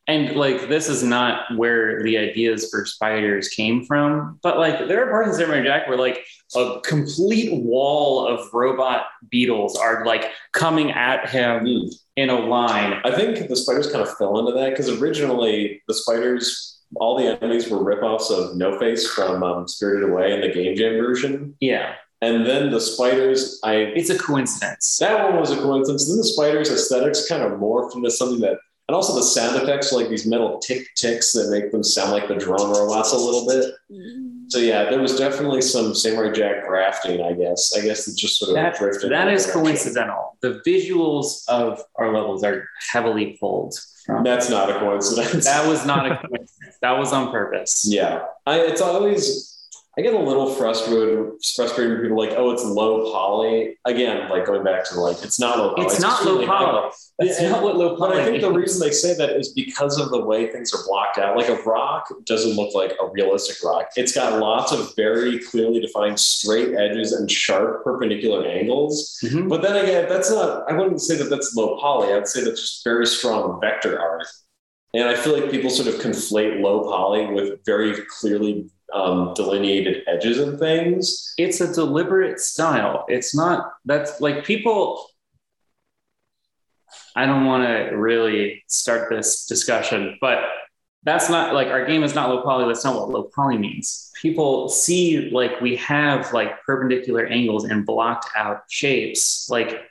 and like this is not where the ideas for spiders came from, but like there are parts of Samurai Jack where like a complete wall of robot beetles are like coming at him Mm. in a line. I think the spiders kind of fell into that because originally the spiders, all the enemies were ripoffs of No Face from um, Spirited Away in the Game Jam version, Yeah, and then the spiders, I it's a coincidence. that one was a coincidence. Then the spiders aesthetics kind of morphed into something that, and also the sound effects, like these metal tick ticks that make them sound like the drone robots a little bit. Mm-hmm. So yeah, there was definitely some Samurai Jack grafting, I guess. I guess it just sort of That, drifted. that in is direction. coincidental. The visuals of our levels are heavily pulled from. That's not a coincidence. That was not a coincidence. That was on purpose. yeah, I, it's always I get a little frustrated frustrated when people are like, oh, it's low poly. Again, like going back to like, it's not low poly. It's not low poly. That's Yeah, not what low But I think the reason they say that is because of the way things are blocked out. Like a rock doesn't look like a realistic rock. It's got lots of very clearly defined straight edges and sharp perpendicular angles. Mhm. But then again, that's not, I wouldn't say that that's low poly. I'd say that's just very strong vector art. And I feel like people sort of conflate low poly with very clearly um, delineated edges and things. It's a deliberate style. It's not, that's like people. I don't want to really start this discussion, but that's not like our game is not low poly. That's not what low poly means. People see like we have like perpendicular angles and blocked out shapes. Like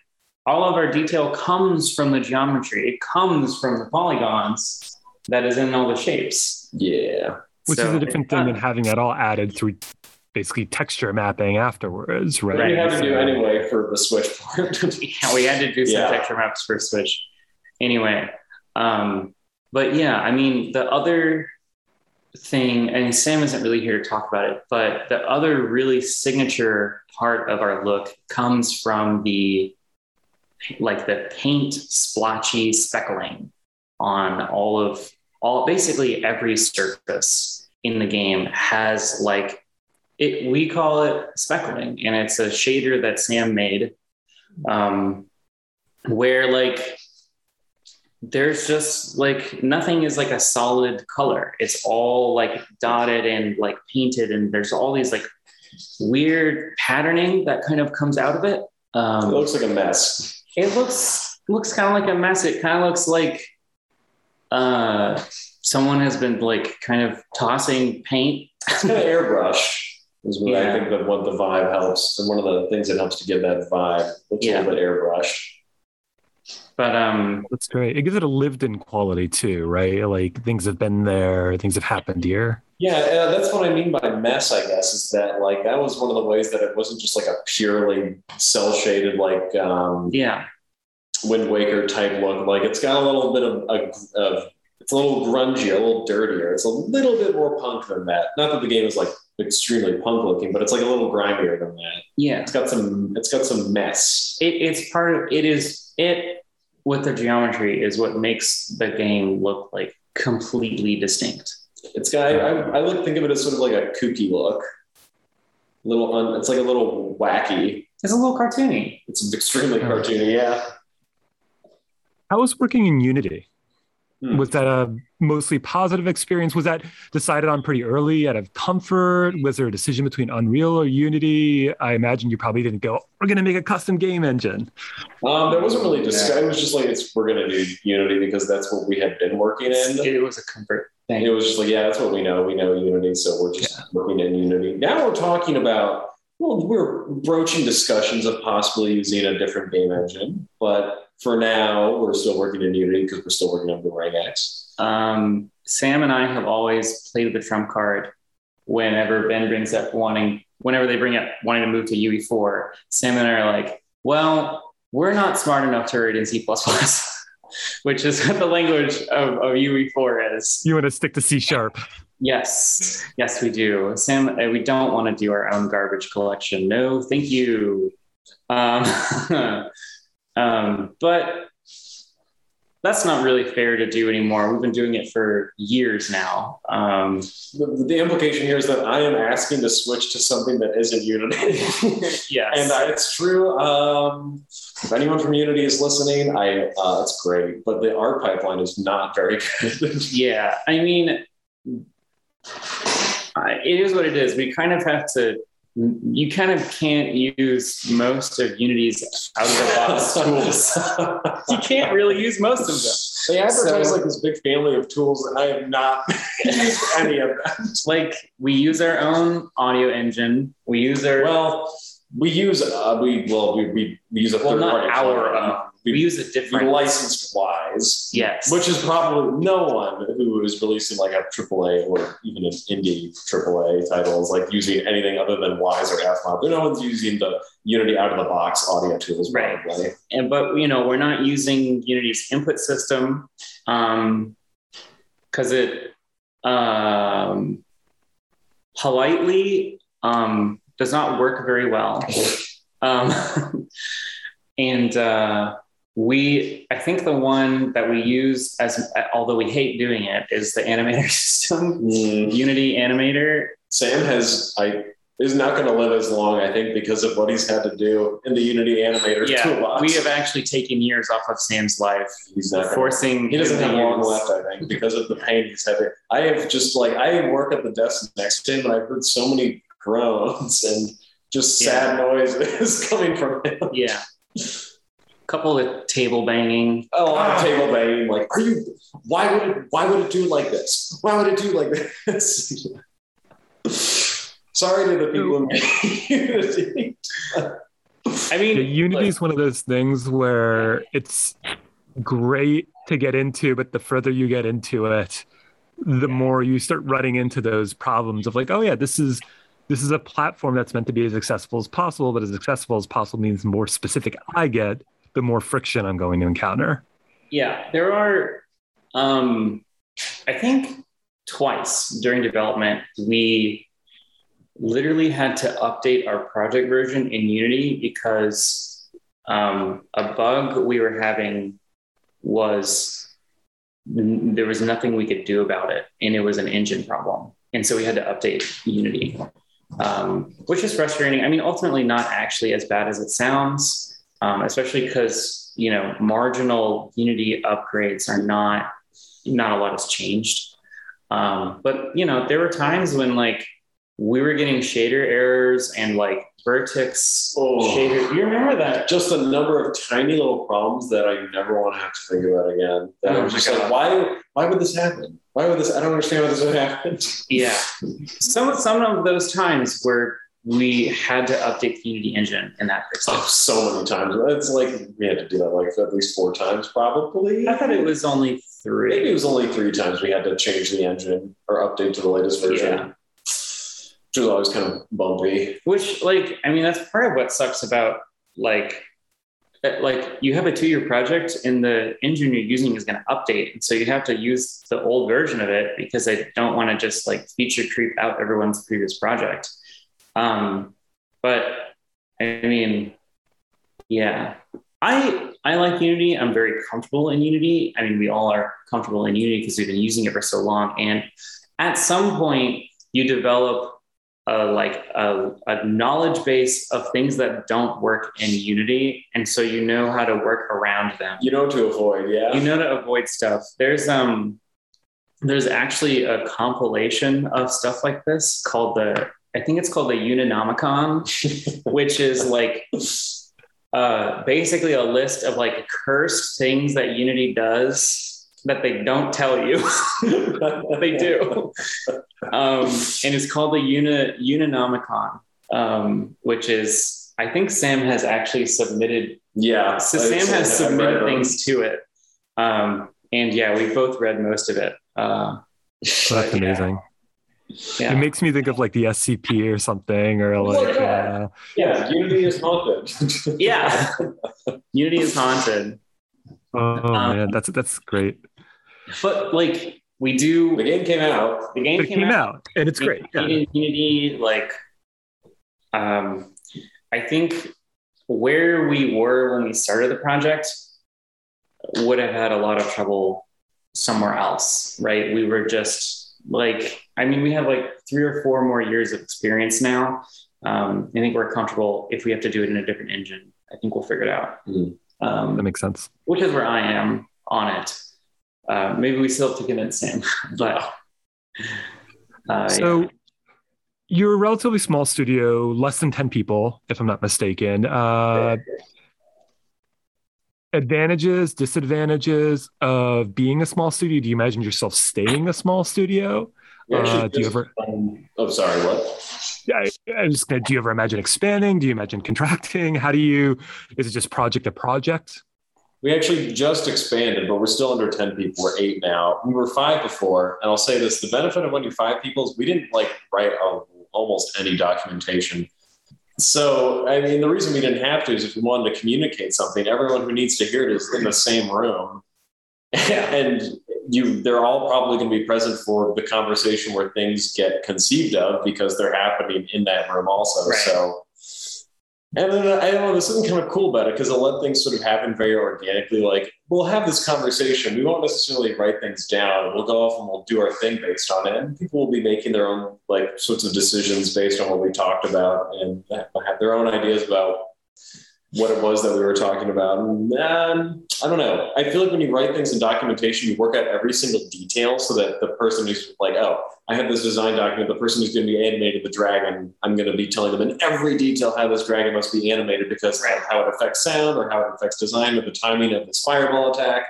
all of our detail comes from the geometry, it comes from the polygons that is in all the shapes. Yeah. Which So is a different it's thing than having it all added through basically texture mapping afterwards, right? But we had to do anyway for the Switch port. yeah, we had to do some Yeah. texture maps for Switch. Anyway, um, but yeah, I mean, the other thing, and Sam isn't really here to talk about it, but the other really signature part of our look comes from the like the paint splotchy speckling on all of all basically every surface in the game has like it we call it speckling and it's a shader that sam made um, where like there's just like nothing is like a solid color. It's all like dotted and like painted, and there's all these like weird patterning that kind of comes out of it. It Um, looks like a mess. it looks looks kind of like a mess. It kind of looks like uh, someone has been like kind of tossing paint. It's kind of airbrush. Is what I think that what the vibe helps, and one of the things that helps to give that vibe. Looks Yeah. a little bit airbrush. But um, That's great. It gives it a lived in quality too, right? Like things have been there, things have happened here. Yeah, uh, that's what I mean by mess. I guess is that like that was one of the ways that it wasn't just like a purely cell shaded like um, yeah, Wind Waker type look. Like it's got a little bit of, of, of it's a little grungier, a little dirtier. It's a little bit more punk than that. Not that the game is like extremely punk looking, but it's like a little grimier than that. yeah. It's got some it's got some mess. it, it's part of it is it with the geometry is what makes the game look like completely distinct It's got I, I, I look think of it as sort of like a kooky look. Little un, it's like a little wacky. it's a little cartoony It's extremely cartoony. Yeah. How was working in Unity? Hmm. Was that a mostly positive experience? Was that decided on pretty early out of comfort? Was there a decision between Unreal or Unity? I imagine you probably didn't go, we're going to make a custom game engine. Um, there wasn't really discuss. It was just like it's we're gonna do Unity because that's what we had been working in. it was a comfort thing. it was just like, yeah, that's what we know. We know Unity, so we're just working in Unity. Now we're talking about, well, we're broaching discussions of possibly using a different game engine, but for now, we're still working in Unity because we're still working on Boomerang X. Um, Sam and I have always played the trump card whenever Ben brings up wanting, whenever they bring up wanting to move to UE4. Sam and I are like, well, we're not smart enough to write in C++. which is what the language of, of UE4 is. You want to stick to C sharp. Yes, yes, we do. Sam, uh, we don't want to do our own garbage collection. No, thank you. Um, um, but that's not really fair to do anymore. We've been doing it for years now. Um, the, the, implication here is that I am asking to switch to something that isn't Unity. yes, and uh, it's true. Um, if anyone from Unity is listening, I uh, it's great, but the art pipeline is not very good. yeah, I mean, it is what it is. We kind of have to you kind of can't use most of Unity's out of the box tools. you can't really use most of them. They advertise so, like this big family of tools, and I have not used any of them. Like we use our own audio engine. We use our well, we use uh, we well we, we, we use a well, third not party. our own we, use a different licensed Wwise. Yes. Which is probably no one who is releasing like a AAA or even an indie AAA title is like using anything other than Wwise or FMOD. No one's using the Unity out of the box audio tools, right? And but you know we're not using Unity's input system um, because it um, politely um, does not work very well. um, and uh, we i think the one that we use as although we hate doing it is the animator system mm. unity animator sam has i is not going to live as long i think because of what he's had to do in the unity animator yeah toolbox. we have actually taken years off of sam's life he's not forcing he doesn't have long left i think because of the pain he's had i have just like i work at the desk next to him and i've heard so many groans and just sad yeah. noises coming from him yeah couple of table banging. Oh, a lot of table banging. Like, are you? Why would it? Why would it do like this? Why would it do like this? Sorry to the people in Unity. I mean, yeah, Unity like, is one of those things where it's great to get into, but the further you get into it, the more you start running into those problems of like, oh yeah, this is this is a platform that's meant to be as accessible as possible, but as accessible as possible means more specific I get the more friction I'm going to encounter. Yeah, there are, um, I think twice during development, we literally had to update our project version in Unity because um, a bug we were having was there was nothing we could do about it, and it was an engine problem. And so we had to update Unity, um, which is frustrating. I mean, ultimately, not actually as bad as it sounds um, especially because you know marginal Unity upgrades are not not a lot has changed. Um, but you know there were times when like we were getting shader errors and like vertex oh, shader. You remember that? Just a number of tiny little problems that I never want to have to think about again. That oh, I was just God. like, why? Why would this happen? Why would this? I don't understand why this would happen. Yeah, some some of those times where we had to update the Unity engine in that fixed Oh, so many times. It's like we had to do that like at least four times, probably. I thought it was only three. Maybe it was only three times we had to change the engine or update to the latest version. Yeah. Which was always kind of bumpy. Which, like, I mean, that's part of what sucks about like uh, like you have a two-year project and the engine you're using is going to update and so you have to use the old version of it because i don't want to just like feature creep out everyone's previous project um, but I mean, yeah, I I like Unity. I'm very comfortable in Unity. I mean, we all are comfortable in Unity because we've been using it for so long. And at some point, you develop a, like a, a knowledge base of things that don't work in Unity, and so you know how to work around them. You know to avoid, yeah. You know to avoid stuff. There's um, there's actually a compilation of stuff like this called the I think it's called the Uninomicon, which is like uh, basically a list of like cursed things that Unity does that they don't tell you but that they do. Um, and it's called the Uni, Uninomicon, um, which is, I think Sam has actually submitted. Yeah. So Sam has submitted things to it. Um, and yeah, we both read most of it. Uh, That's amazing. yeah. It makes me think of like the SCP or something, or like yeah. uh, Yeah, Unity is haunted. yeah. Unity is haunted. oh Um, man, that's that's great. But like we do the game came out. the game It came out and it's great. Yeah. Unity, Unity, like, um, I think where we were when we started the project would have had a lot of trouble somewhere else, right? We were just like, I mean, we have like three or four more years of experience now. Um, I think we're comfortable if we have to do it in a different engine. I think we'll figure it out. Mhm. Um, That makes sense. which is where I am on it. Uh, maybe we still have to convince him, but uh, So you're a relatively small studio, less than 10 people, if I'm not mistaken. Uh, advantages, disadvantages of being a small studio. Do you imagine yourself staying a small studio? Actually Uh, do you ever- um, oh, sorry. What? Yeah, I, I just gonna, do you ever imagine expanding? Do you imagine contracting? How do you, is it just project to project? We actually just expanded, but we're still under 10 people. We're eight now. We were five before. And I'll say this the benefit of when you're five people is we didn't like write a, almost any documentation. So, I mean, the reason we didn't have to is if we wanted to communicate something, everyone who needs to hear it is in the same room. and you, they're all probably going to be present for the conversation where things get conceived of because they're happening in that room also. Right. So, and then I don't know, there's something kind of cool about it because it'll let things sort of happen very organically. Like, we'll have this conversation. We won't necessarily write things down. We'll go off and we'll do our thing based on it. And people will be making their own, like, sorts of decisions based on what we talked about and have their own ideas about what it was that we were talking about. And um, I don't know. I feel like when you write things in documentation, you work out every single detail so that the person who's like, oh, I have this design document. The person who's going to be animating the dragon, I'm going to be telling them in every detail how this dragon must be animated because of how it affects sound or how it affects design or the timing of this fireball attack.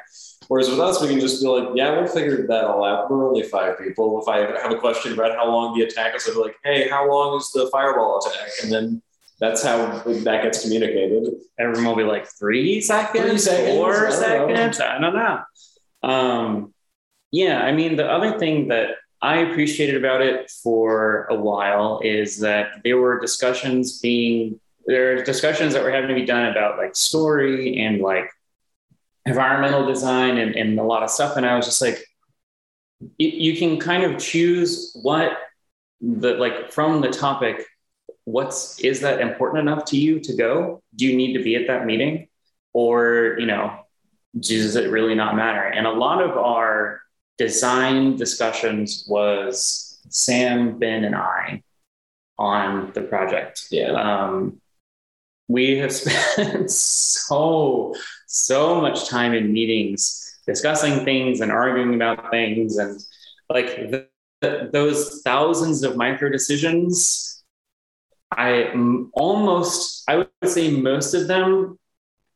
Whereas with us, we can just be like, yeah, we'll figure that all out. We're only five people. If I have a question about how long the attack is, I'll be like, hey, how long is the fireball attack? And then that's how that gets communicated. everyone will be like three seconds, Three seconds, four know. seconds. I don't know. Um, yeah, I mean, the other thing that I appreciated about it for a while is that there were discussions being there are discussions that were having to be done about like story and like environmental design and, and a lot of stuff. And I was just like, you, you can kind of choose what the like from the topic what's is that important enough to you to go? Do you need to be at that meeting? Or you know does it really not matter? And a lot of our design discussions was sam ben and i on the project. Yeah. um, we have spent so so much time in meetings discussing things and arguing about things and like those thousands of micro decisions i almost i would say most of them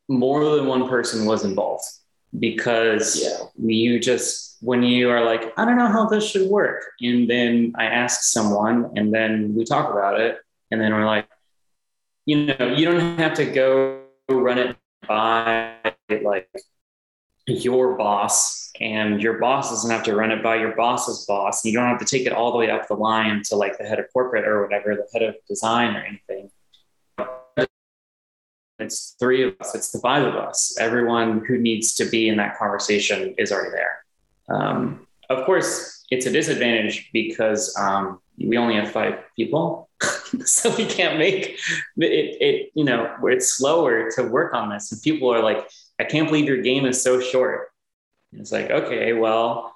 more than one person was involved because Yeah. you just when you are like i don't know how this should work and then i ask someone and then we talk about it and then we're like you know you don't have to go run it by like your boss and your boss doesn't have to run it by your boss's boss. You don't have to take it all the way up the line to like the head of corporate or whatever the head of design or anything. It's three of us it's the five of us. Everyone who needs to be in that conversation is already there. Um, of course it's a disadvantage because um, we only have five people so we can't make it, it you know it's slower to work on this and people are like i can't believe your game is so short and it's like okay well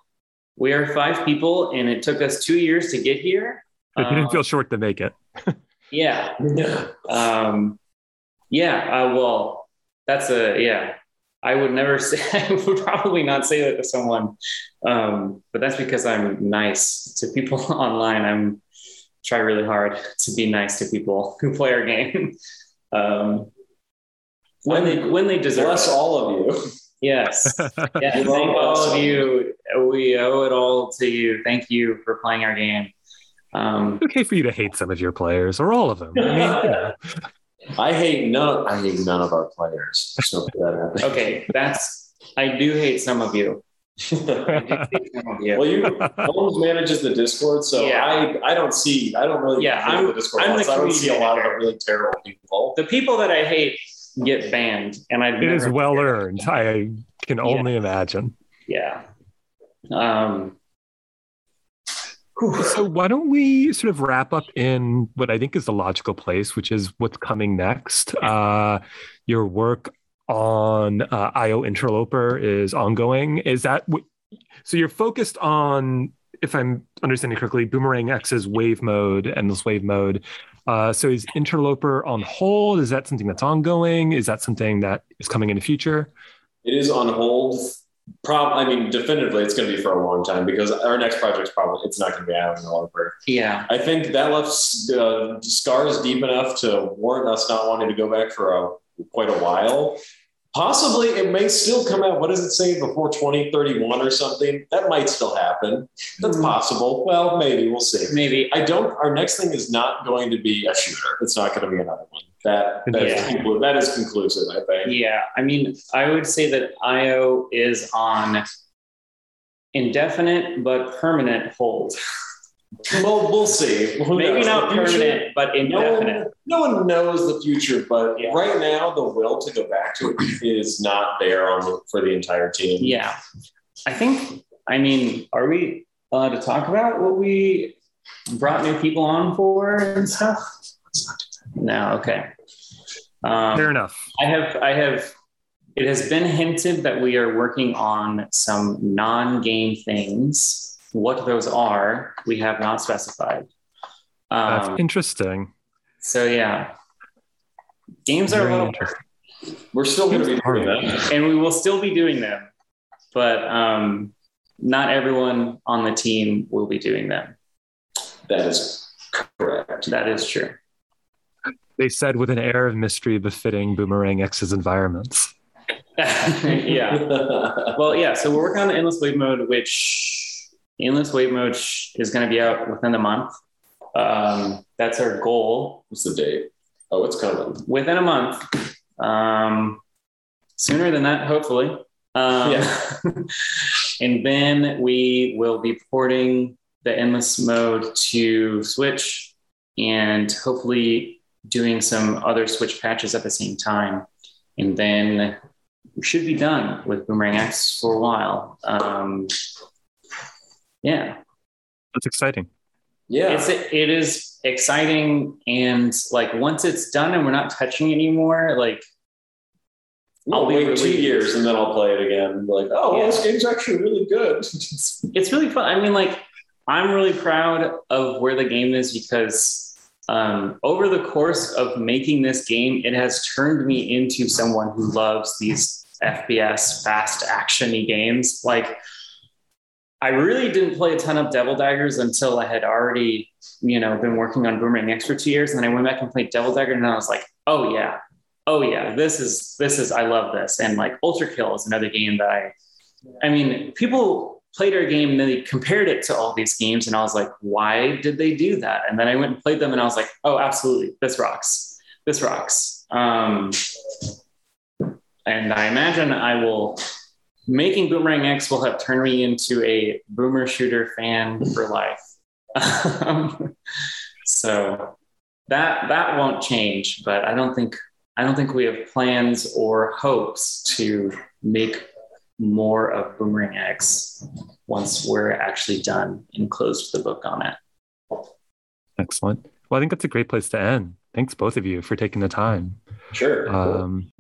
we are five people and it took us two years to get here If you didn't Um, feel short to make it. yeah Yeah. um, yeah, uh, well, that's a yeah. I would never say. I would probably not say that to someone, um, but that's because I'm nice to people online. I'm try really hard to be nice to people who play our game um, when they when they deserve. Bless it. all of you. Yes. Yeah. Thank all of you. We owe it all to you. Thank you for playing our game. Um, okay for you to hate some of your players or all of them. I mean, you know. I hate none. I hate none of our players. So that okay, that's I do hate some of you. I do hate some of you. well, you Holmes manages the Discord, so Yeah. I I don't see. I don't really. Yeah, I'm- the Discord. I'm the I don't see a lot of the really terrible people. The people that I hate get banned, and I've it is well earned. I can only imagine. Yeah. Um, So why don't we sort of wrap up in what I think is the logical place, which is what's coming next. Uh, your work on uh, IO Interloper is ongoing. Is that what, so? You're focused on, if I'm understanding correctly, Boomerang X's wave mode, endless wave mode. Uh, so is Interloper on hold? Is that something that's ongoing? Is that something that is coming in the future? It is on hold. Prob, I mean, definitively, it's going to be for a long time because our next project's probably it's not going to be out in November. yeah. I think that left uh, scars deep enough to warrant us not wanting to go back for a, quite a while. Possibly, it may still come out. What does it say before 2031 or something? That might still happen. That's Mhm. possible. Well, maybe we'll see. Maybe. I don't. Our next thing is not going to be a shooter. It's not going to be another one. That that, is, Yeah. conclu- that is conclusive. I think. Yeah. I mean, I would say that IO is on indefinite but permanent hold. Well, we'll see. Who Maybe knows? not The future- permanent, but No indefinite. one, no one knows the future, but Yeah. right now the will to go back to it is not there on the, for the entire team. Yeah. I think, I mean, are we allowed to talk about what we brought new people on for and stuff? No, okay. Um, Fair enough. I have, I have, it has been hinted that we are working on some non game things. What those are, we have not specified. That's Um, interesting. so, yeah. Games are a little. We're still going to be doing that. and we will still be doing them, but um, not everyone on the team will be doing them. That is correct. That is true. They said with an air of mystery befitting Boomerang X's environments. yeah. Well, yeah. So we're working on the endless wave mode, which endless wave mode is going to be out within the month. Um, that's our goal What's the date? Oh, it's coming. within a month. Um, sooner than that, hopefully. Um, Yeah. and then we will be porting the endless mode to Switch and hopefully doing some other Switch patches at the same time. And then we should be done with Boomerang X for a while. Um, yeah, That's exciting. Yeah. it's it is exciting and like once it's done and we're not touching it anymore, like I'll I'll be wait two years and then I'll play it again. like, oh, well, Yeah. this game's actually really good. it's really fun. I mean, like, I'm really proud of where the game is because um, over the course of making this game, it has turned me into someone who loves these FPS fast actiony games. Like, I really didn't play a ton of Devil Daggers until I had already, you know, been working on Boomerang X for two years, and then I went back and played Devil Dagger, and I was like, oh yeah, oh yeah, this is this is I love this, and like Ultra Kill is another game that I I mean, people played our game and they compared it to all these games, and I was like, why did they do that? And then I went and played them, and I was like, oh, absolutely, this rocks. This rocks. Um, and I imagine I will. Making Boomerang X will have turned me into a boomer shooter fan for life. Um, so that that won't change, but I don't think I don't think we have plans or hopes to make more of Boomerang X once we're actually done and closed the book on it. Excellent. Well, I think that's a great place to end. Thanks, both of you, for taking the time. Sure. Um,